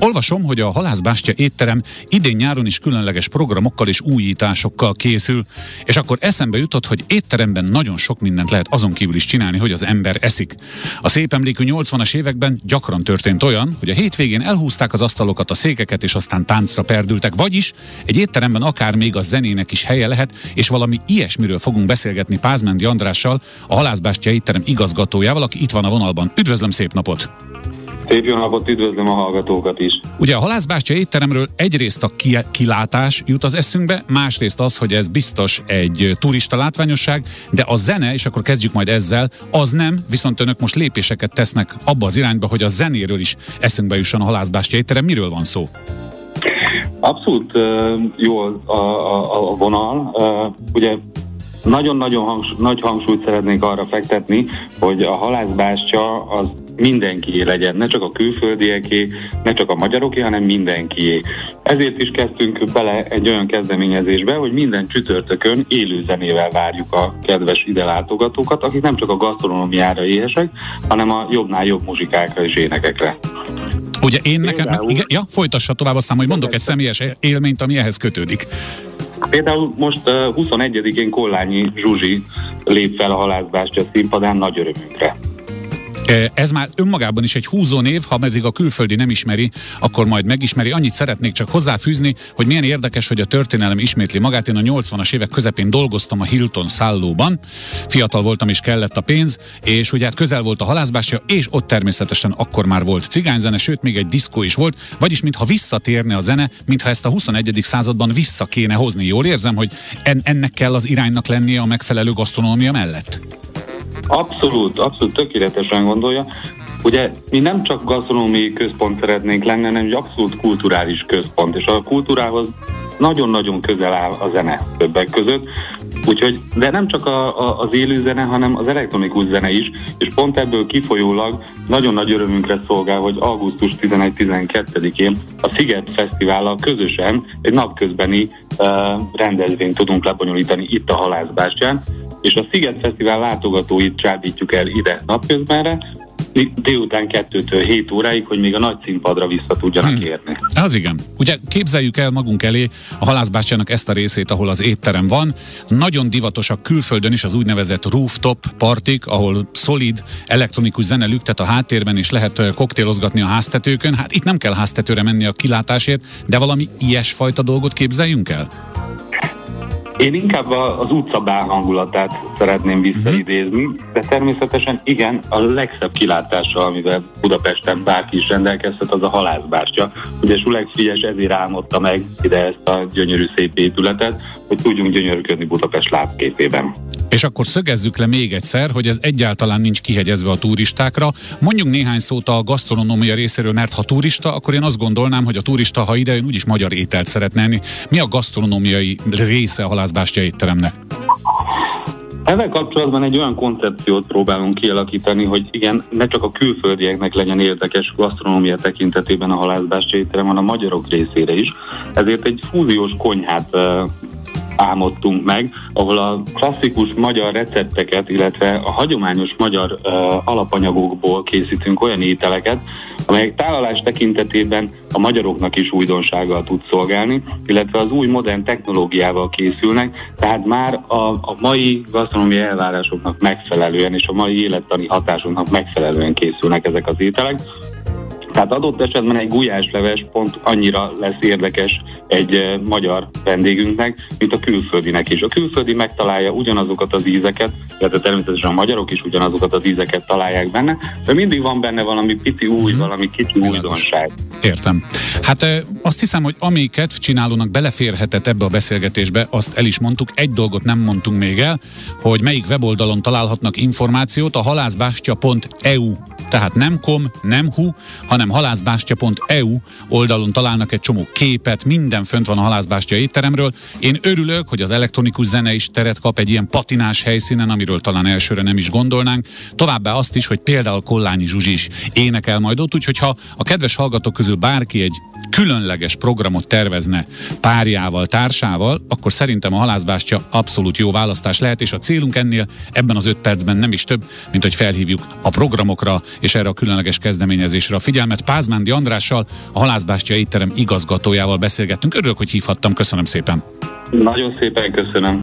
Olvasom, hogy a Halászbástya étterem idén nyáron is különleges programokkal és újításokkal készül, és akkor eszembe jutott, hogy étteremben nagyon sok mindent lehet azon kívül is csinálni, hogy az ember eszik. A szép emlékű 80-as években gyakran történt olyan, hogy a hétvégén elhúzták az asztalokat, a székeket, és aztán táncra perdültek, vagyis egy étteremben akár még a zenének is helye lehet, és valami ilyesmiről fogunk beszélgetni Pázmendi Andrással, a Halászbástya étterem igazgatójával, aki itt van a vonalban. Üdvözlöm, szép napot! Szép jó napot, üdvözlöm a hallgatókat is. Ugye a halászbástya étteremről egyrészt a ki- kilátás jut az eszünkbe, másrészt az, hogy ez biztos egy turista látványosság, de a zene, és akkor kezdjük majd ezzel, az nem, viszont önök most lépéseket tesznek abba az irányba, hogy a zenéről is eszünkbe jusson a halászbástya étterem. Miről van szó? Abszolút uh, jó a, a, a vonal. Uh, ugye nagyon-nagyon hangs, nagy hangsúlyt szeretnék arra fektetni, hogy a halászbástya az mindenkié legyen, ne csak a külföldieké, ne csak a magyaroké, hanem mindenkié. Ezért is kezdtünk bele egy olyan kezdeményezésbe, hogy minden csütörtökön élő zenével várjuk a kedves ide látogatókat, akik nem csak a gasztronómiára éhesek, hanem a jobbnál jobb muzsikákra és énekekre. Ugye én nekem, igen, ja, folytassa tovább, aztán majd mondok egy személyes élményt, ami ehhez kötődik. Például most uh, 21-én Kollányi Zsuzsi lép fel a halászbástya színpadán nagy örömünkre. Ez már önmagában is egy húzónév, ha meddig a külföldi nem ismeri, akkor majd megismeri. Annyit szeretnék csak hozzáfűzni, hogy milyen érdekes, hogy a történelem ismétli magát. Én a 80-as évek közepén dolgoztam a Hilton szállóban. Fiatal voltam és kellett a pénz, és ugye hát közel volt a halászbástya, és ott természetesen akkor már volt cigányzene, sőt még egy diszkó is volt, vagyis mintha visszatérne a zene, mintha ezt a 21. században vissza kéne hozni. Jól érzem, hogy en- ennek kell az iránynak lennie a megfelelő gasztronómia mellett? Abszolút, abszolút tökéletesen gondolja. Ugye mi nem csak gasztronómiai központ szeretnénk lenni, hanem egy abszolút kulturális központ, és a kultúrához nagyon-nagyon közel áll a zene többek között. Úgyhogy, de nem csak a, a, az élő zene, hanem az elektronikus zene is, és pont ebből kifolyólag nagyon nagy örömünkre szolgál, hogy augusztus 11-12-én a Sziget Fesztivállal közösen egy napközbeni uh, rendezvényt tudunk lebonyolítani itt a Halászbástyán, és a Sziget Fesztivál látogatóit csábítjuk el ide napközbenre, délután 2-től 7 óráig, hogy még a nagy színpadra vissza tudjanak hmm. érni. Az igen. Ugye képzeljük el magunk elé a halászbástyának ezt a részét, ahol az étterem van. Nagyon divatosak külföldön is az úgynevezett rooftop partik, ahol szolid elektronikus zene lüktet a háttérben, és lehet koktélozgatni a háztetőkön. Hát itt nem kell háztetőre menni a kilátásért, de valami ilyesfajta dolgot képzeljünk el? Én inkább az utcabál hangulatát szeretném visszaidézni, de természetesen igen, a legszebb kilátással, amivel Budapesten bárki is rendelkezhet, az a halászbástya. Ugye Sulek Frigyes ezért álmodta meg ide ezt a gyönyörű szép épületet, hogy tudjunk gyönyörködni Budapest lábképében. És akkor szögezzük le még egyszer, hogy ez egyáltalán nincs kihegyezve a turistákra. Mondjuk néhány szót a gasztronómia részéről, mert ha turista, akkor én azt gondolnám, hogy a turista, ha ide jön, úgyis magyar ételt szeretne enni. Mi a gasztronómiai része a halászbástya étteremnek? Ezzel kapcsolatban egy olyan koncepciót próbálunk kialakítani, hogy igen, ne csak a külföldieknek legyen érdekes gasztronómia tekintetében a halászbástya étterem, hanem a magyarok részére is. Ezért egy fúziós konyhát álmodtunk meg, ahol a klasszikus magyar recepteket, illetve a hagyományos magyar uh, alapanyagokból készítünk olyan ételeket, amelyek tálalás tekintetében a magyaroknak is újdonsággal tud szolgálni, illetve az új modern technológiával készülnek, tehát már a, a mai gasztronómiai elvárásoknak megfelelően és a mai élettani hatásunknak megfelelően készülnek ezek az ételek. Tehát adott esetben egy gulyásleves pont annyira lesz érdekes egy magyar vendégünknek, mint a külföldinek is. A külföldi megtalálja ugyanazokat az ízeket, illetve természetesen a magyarok is ugyanazokat az ízeket találják benne, de mindig van benne valami pici új, mm-hmm. valami kicsi újdonság. Értem. Hát azt hiszem, hogy ami kedv csinálónak beleférhetett ebbe a beszélgetésbe, azt el is mondtuk, egy dolgot nem mondtunk még el, hogy melyik weboldalon találhatnak információt, a halászbástya.eu tehát nem kom, nem hu, hanem halászbástya.eu oldalon találnak egy csomó képet, minden fönt van a halászbástya étteremről. Én örülök, hogy az elektronikus zene is teret kap egy ilyen patinás helyszínen, amiről talán elsőre nem is gondolnánk. Továbbá azt is, hogy például Kollányi Zsuzsi is énekel majd ott, úgyhogy ha a kedves hallgatók közül bárki egy különleges programot tervezne párjával, társával, akkor szerintem a halászbástya abszolút jó választás lehet, és a célunk ennél ebben az öt percben nem is több, mint hogy felhívjuk a programokra és erre a különleges kezdeményezésre a figyelmet. Pázmándi Andrással, a Halászbástya étterem igazgatójával beszélgettünk. Örülök, hogy hívhattam. Köszönöm szépen. Nagyon szépen köszönöm.